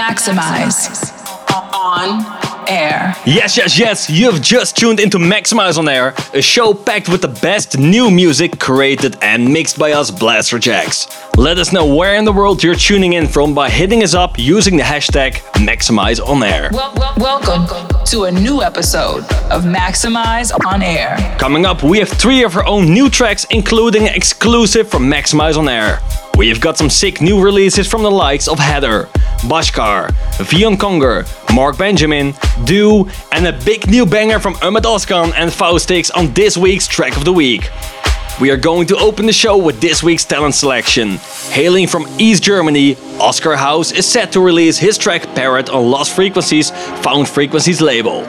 Maxximize on air. Yes, yes, yes, you've just tuned into Maxximize on Air, a show packed with the best new music created and mixed by us Blasterjaxx. Let us know where in the world you're tuning in from by hitting us up using the hashtag Maxximize on Air. Well, well, welcome to a new episode of Maxximize on Air. Coming up, we have three of our own new tracks, including exclusive from Maxximize on Air. We've got some sick new releases from the likes of HEADER, Bhaskar, Vion Konger, Marc Benjamin, DEW, and a big new banger from Ummet Ozcan and Faustix on this week's Track of the Week. We are going to open the show with this week's talent selection. Hailing from East Germany, Oscar House is set to release his track Parrot on Lost Frequencies, Found Frequencies label.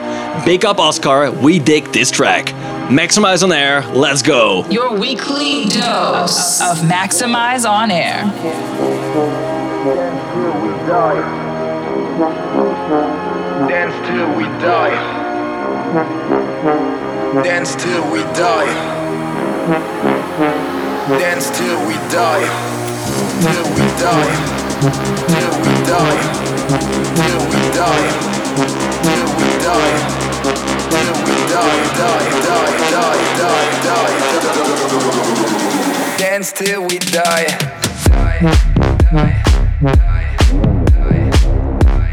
Big up Oscar, we dig this track. Maxximize on air, let's go. Your weekly dose of Maxximize on Air. Dance till we die. Dance till we die. Dance till we die. Till we die. Till we die. Till we die. Till we die. Till we die. Die. Die. Die. Die. Die. Dance till we die. Die. Die. Dance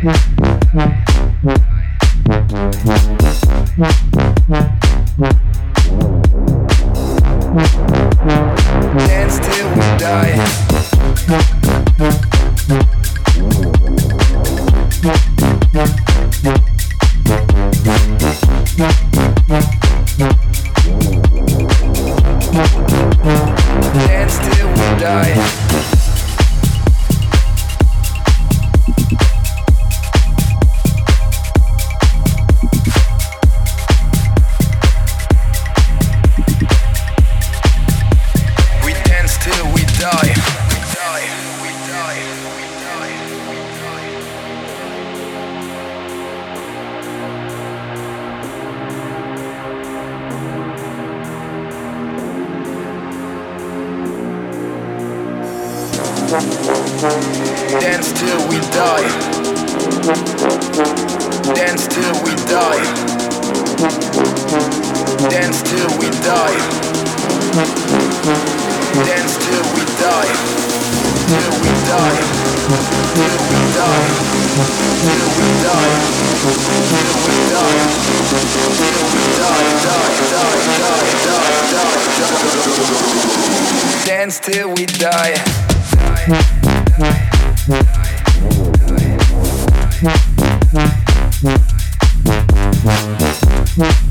yeah. Yeah.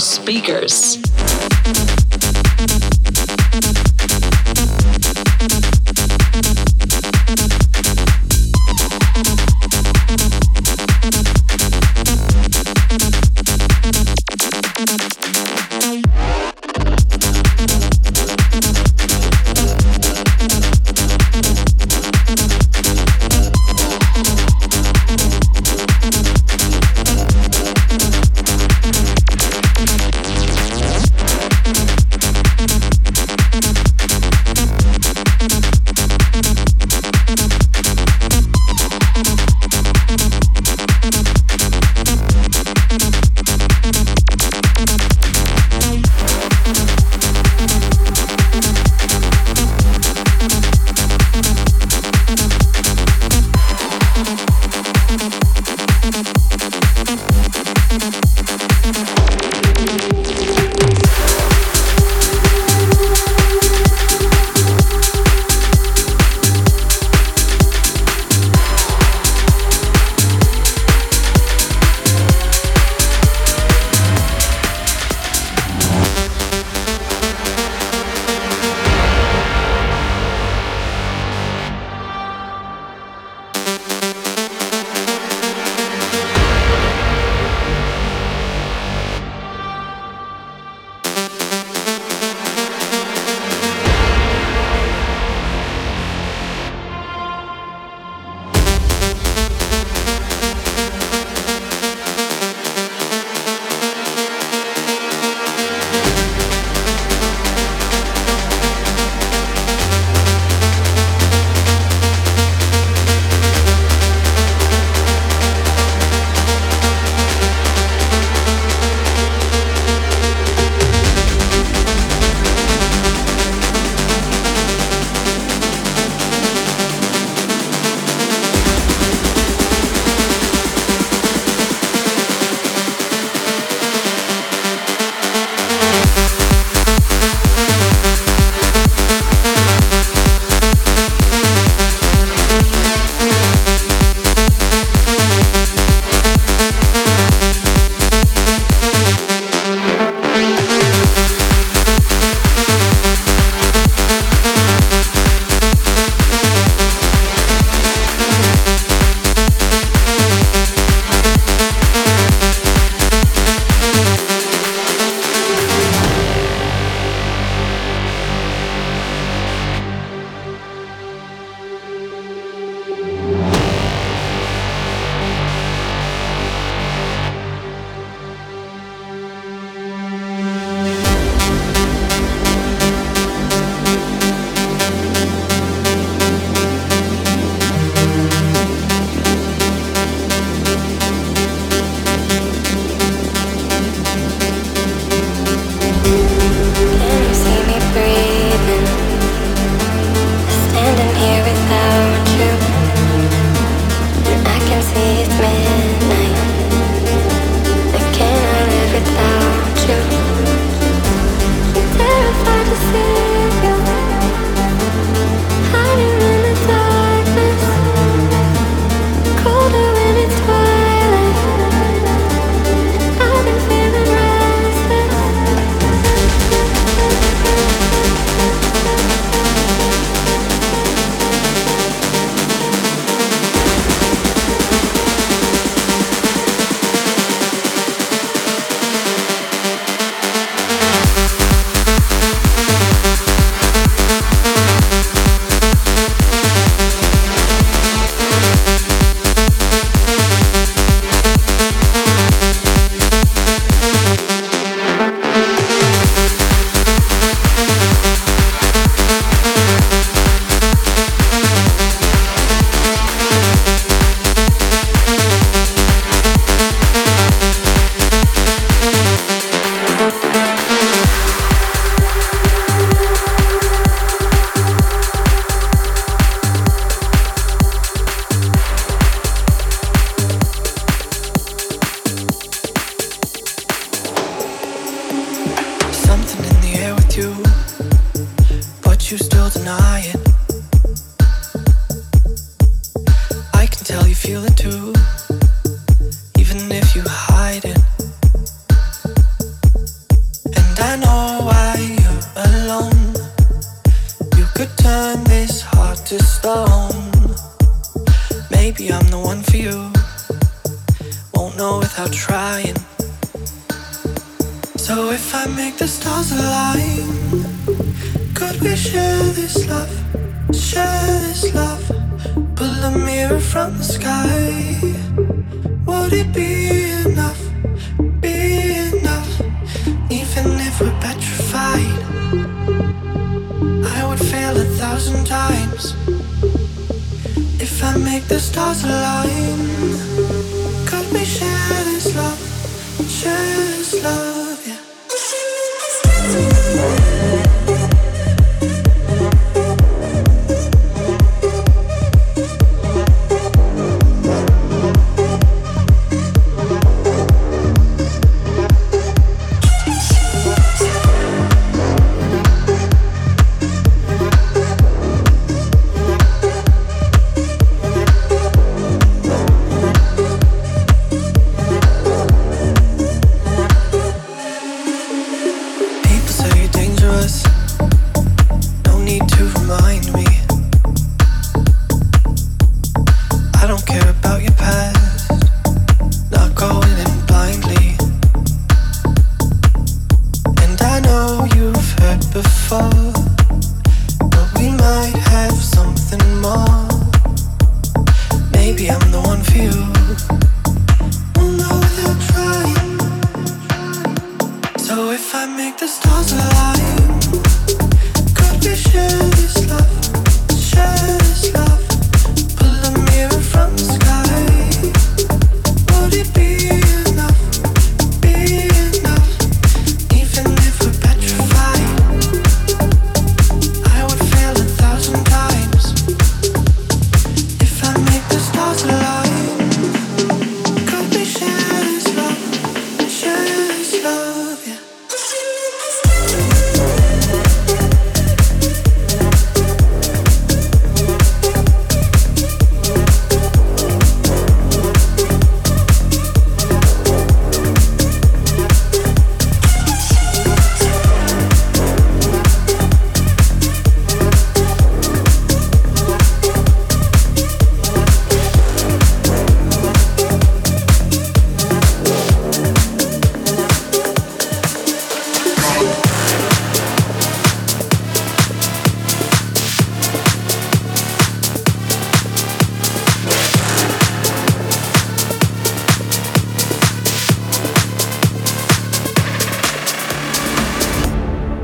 Speakers.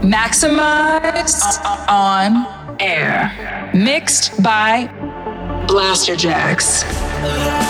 Maximized on air. Mixed by Blasterjaxx.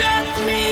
got me.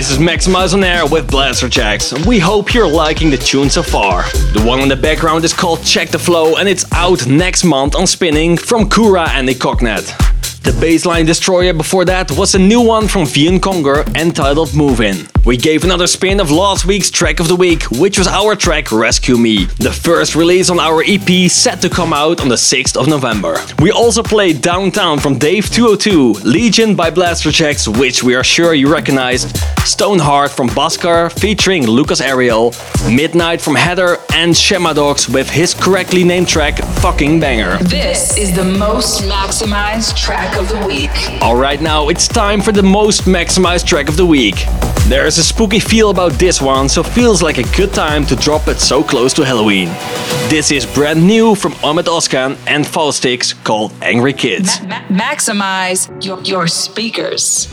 This is on Air with Blasterjaxx. We hope you're liking the tune so far. The one in the background is called Check the Flow and it's out next month on Spinnin' from Kura and the Cognet. The baseline destroyer before that was a new one from Vion Konger entitled Move In. We gave another spin of last week's track of the week, which was our track Rescue Me, the first release on our EP set to come out on the 6th of November. We also played Downtown from Dave 202, Legion by Blasterjaxx, which we are sure you recognized, Stoneheart from Bhaskar featuring Lucas Ariel, Midnight from HEADER, and Shemadogs with his correctly named track Fucking Banger. This is the most maximized track of the week. Alright, now it's time for the most maximized track of the week. There's a spooky feel about this one, so feels like a good time to drop it so close to Halloween. This is brand new from Ummet Ozcan and Faustix called Angry Kids. Ma- maximize your, your speakers.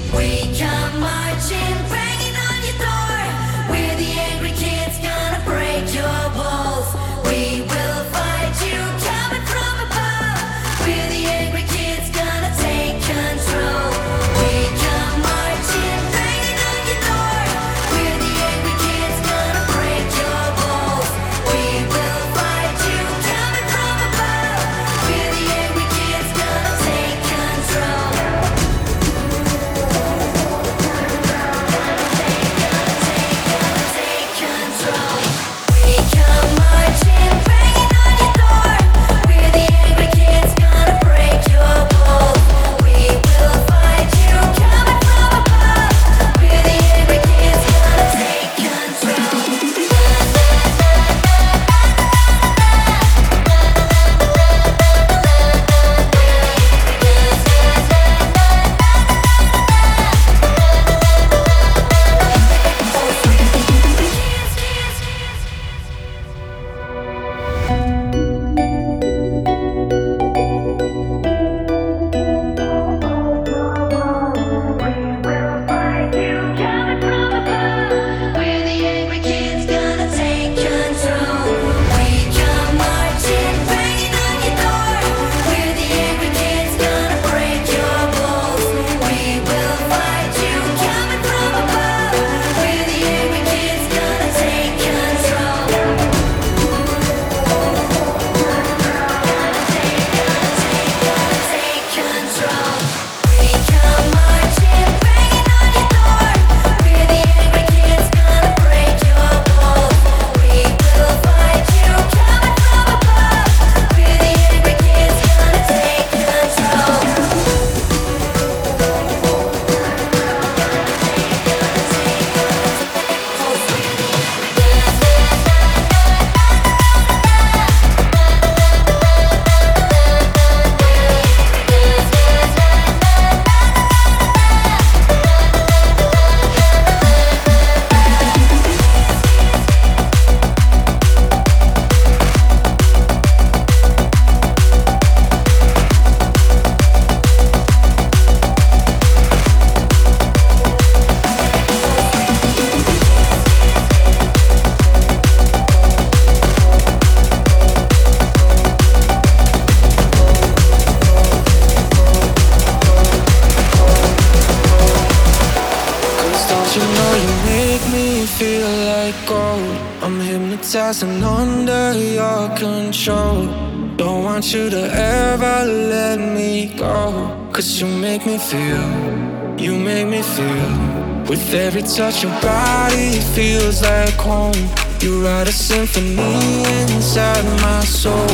With every touch of body, it feels like home. You write a symphony inside my soul.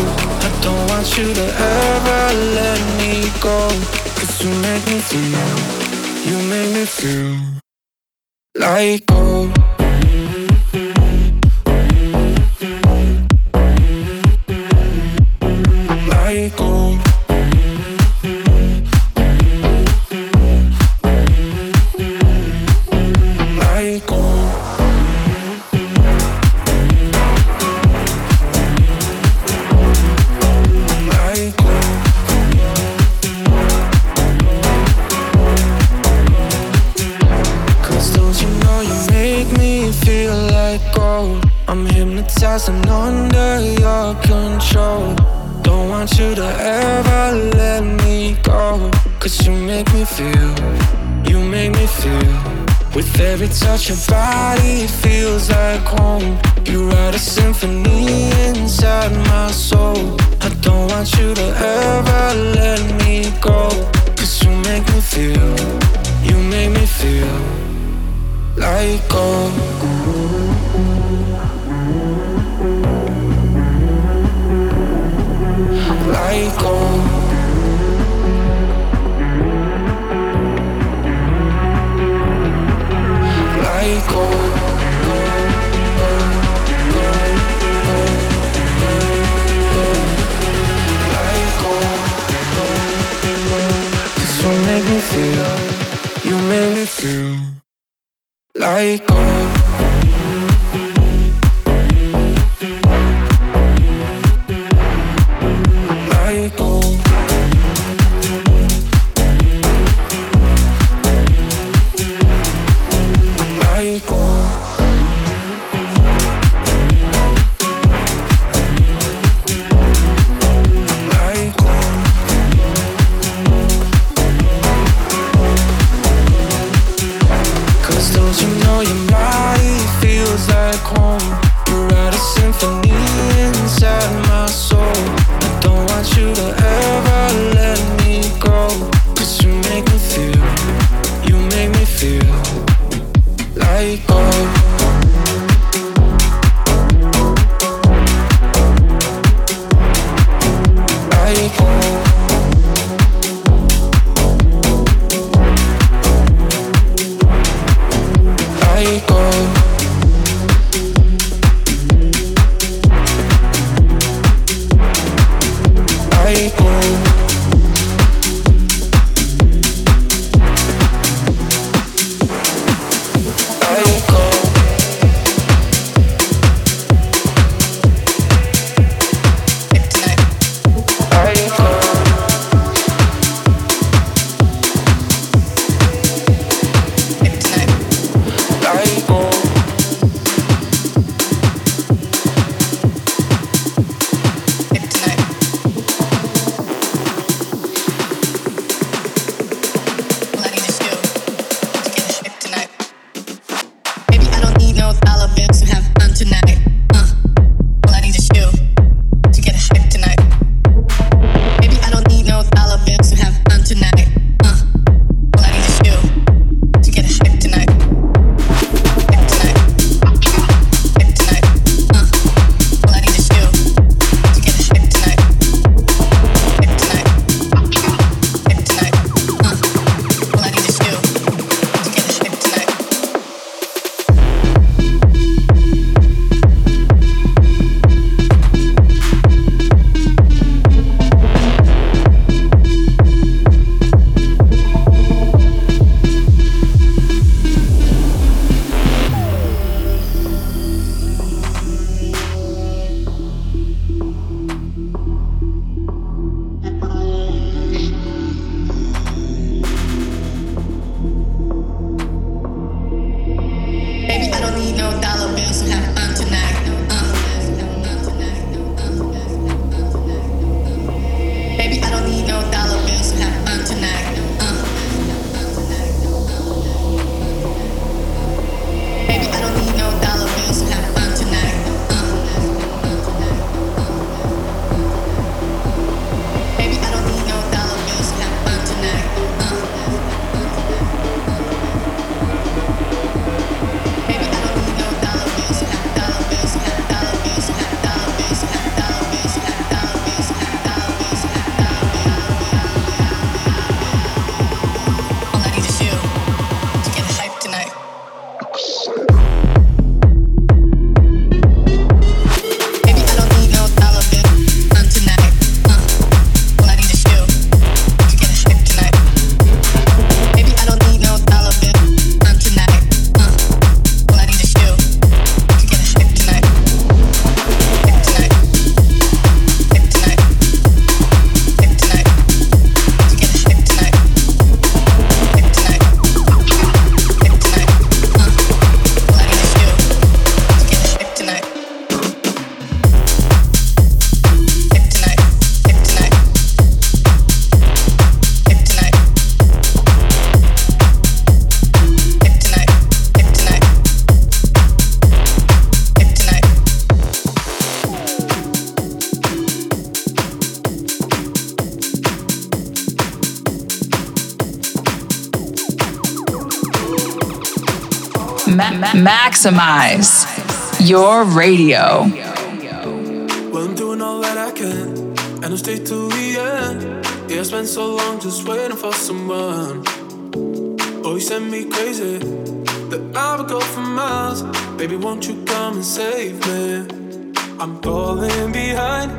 I don't want you to ever let me go. Cause you make me feel, you make me feel like gold. psycho. maximize your radio. Well, I'm doing all that I can, and I'll stay till the end. Yeah, I spent so long just waiting for someone. Oh, you sent me crazy, that I would go for miles. Baby, won't you come and save me? I'm falling behind,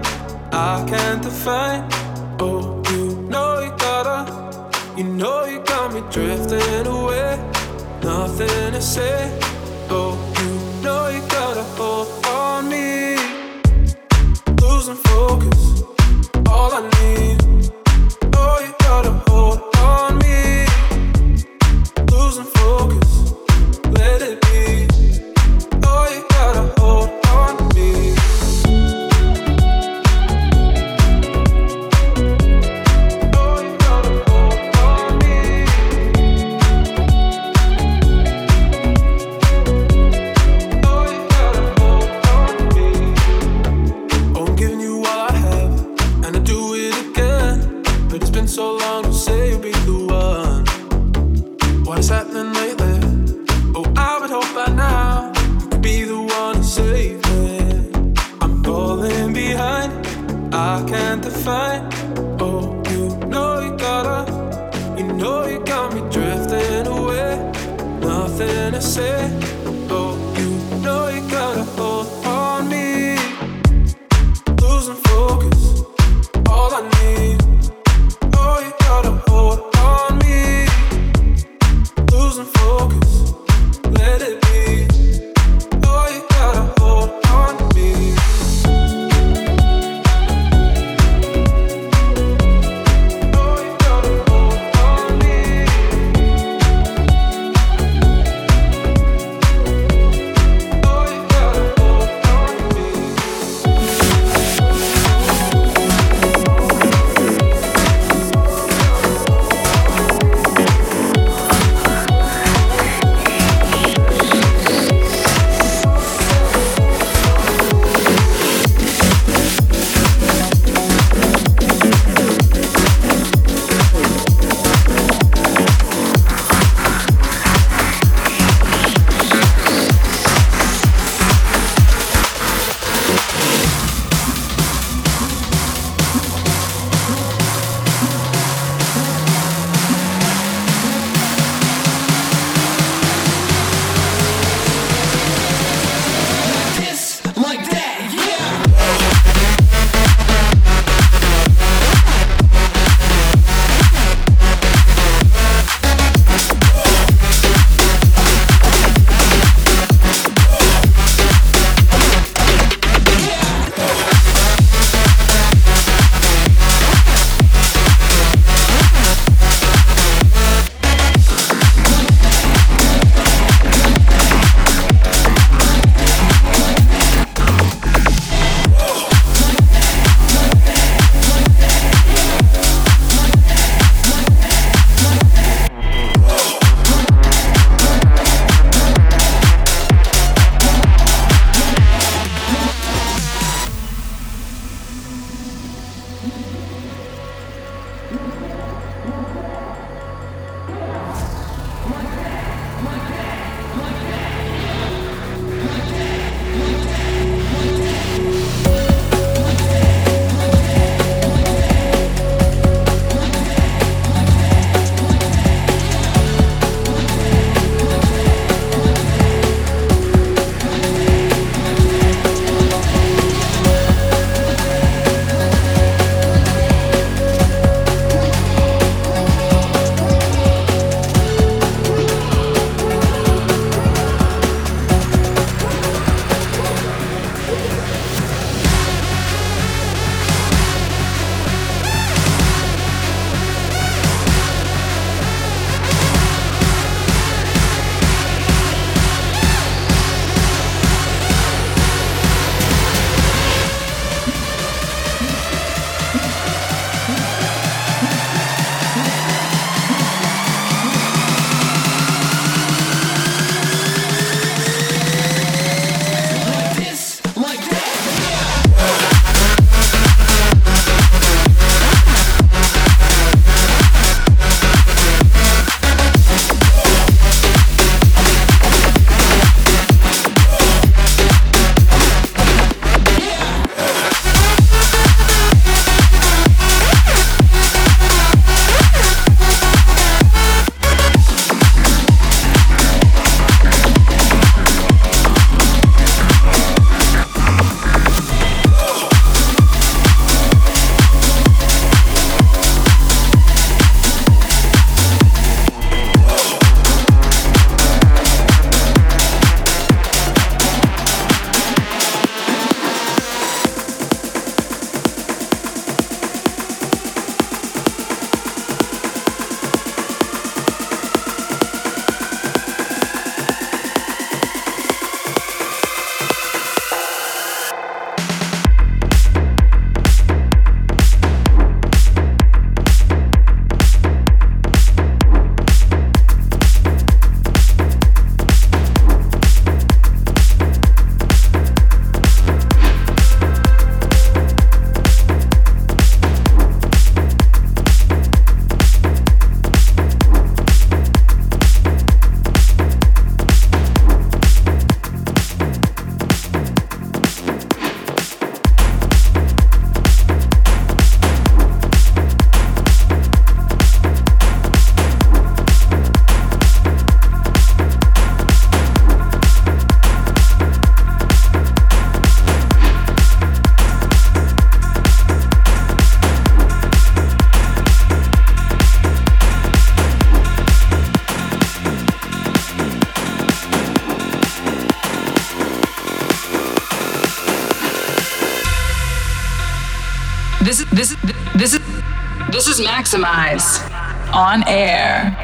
I can't define. Oh, you know you gotta, you know you got me drifting away. Nothing to say. On air.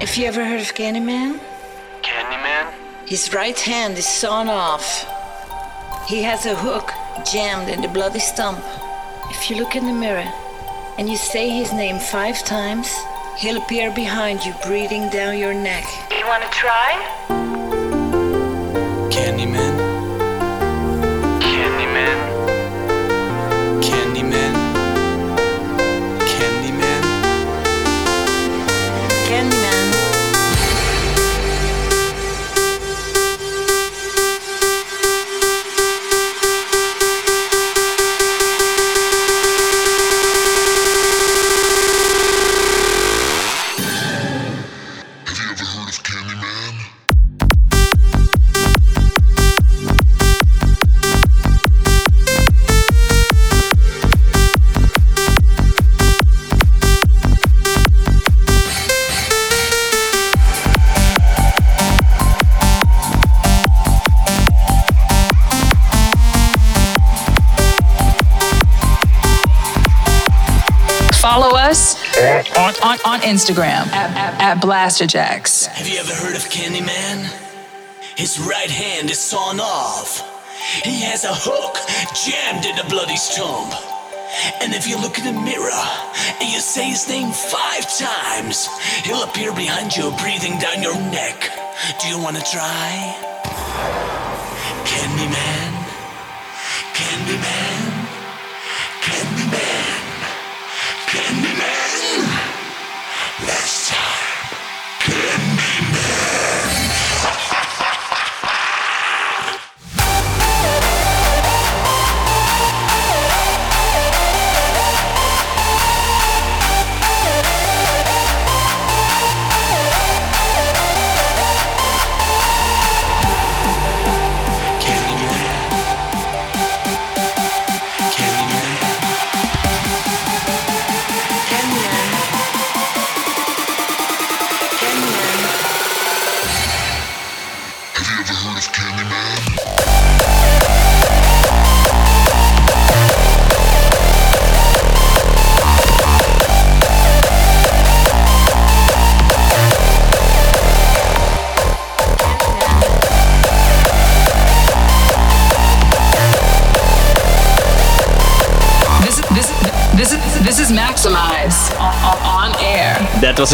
Have you ever heard of Candyman? Candyman? His right hand is sawn off. He has a hook jammed in the bloody stump. If you look in the mirror and you say his name five times, he'll appear behind you, breathing down your neck. You wanna try? Candyman. Candyman. Instagram at, at, at Blasterjaxx. Have you ever heard of Candyman? His right hand is sawn off. He has a hook jammed in the bloody stump. And if you look in the mirror and you say his name five times, he'll appear behind you, breathing down your neck. Do you want to try? Candyman. Candyman. Last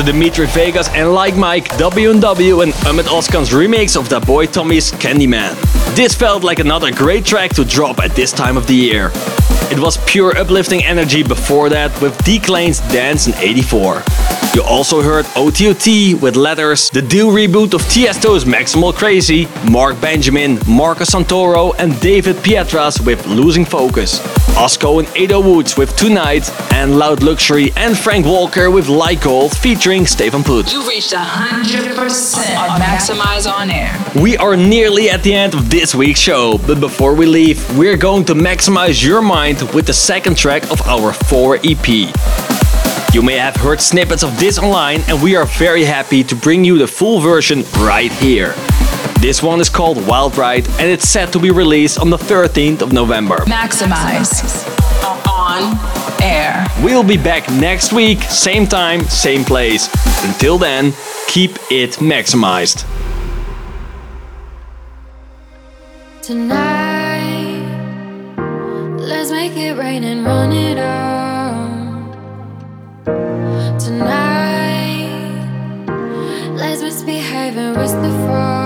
Dimitri Vegas and Like Mike, W&W and Ummet Ozcan's remix of that boy Tommy's Candyman. This felt like another great track to drop at this time of the year. It was pure uplifting energy before that with Declane's Dance in 84. You also heard OTOT with Letters, the DEW reboot of Tiesto's Maximal Crazy, Marc Benjamin, Marcus Santoro, and David Pietras with Losing Focus, Osco and Ada Woods with Tonight, and Loud Luxury and Frank Walker with Like Gold featuring Stephen Puth. You reached 100% on Maxximize on air. We are nearly at the end of this week's show, but before we leave, we're going to maximize your mind with the second track of our 4 EP. You may have heard snippets of this online, and we are very happy to bring you the full version right here. This one is called Wild Ride, and it's set to be released on the 13th of November. Maxximize on air. We'll be back next week, same time, same place. Until then, keep it maximized. Tonight, let's make it rain and run it out. Tonight, let's misbehave and risk the fall.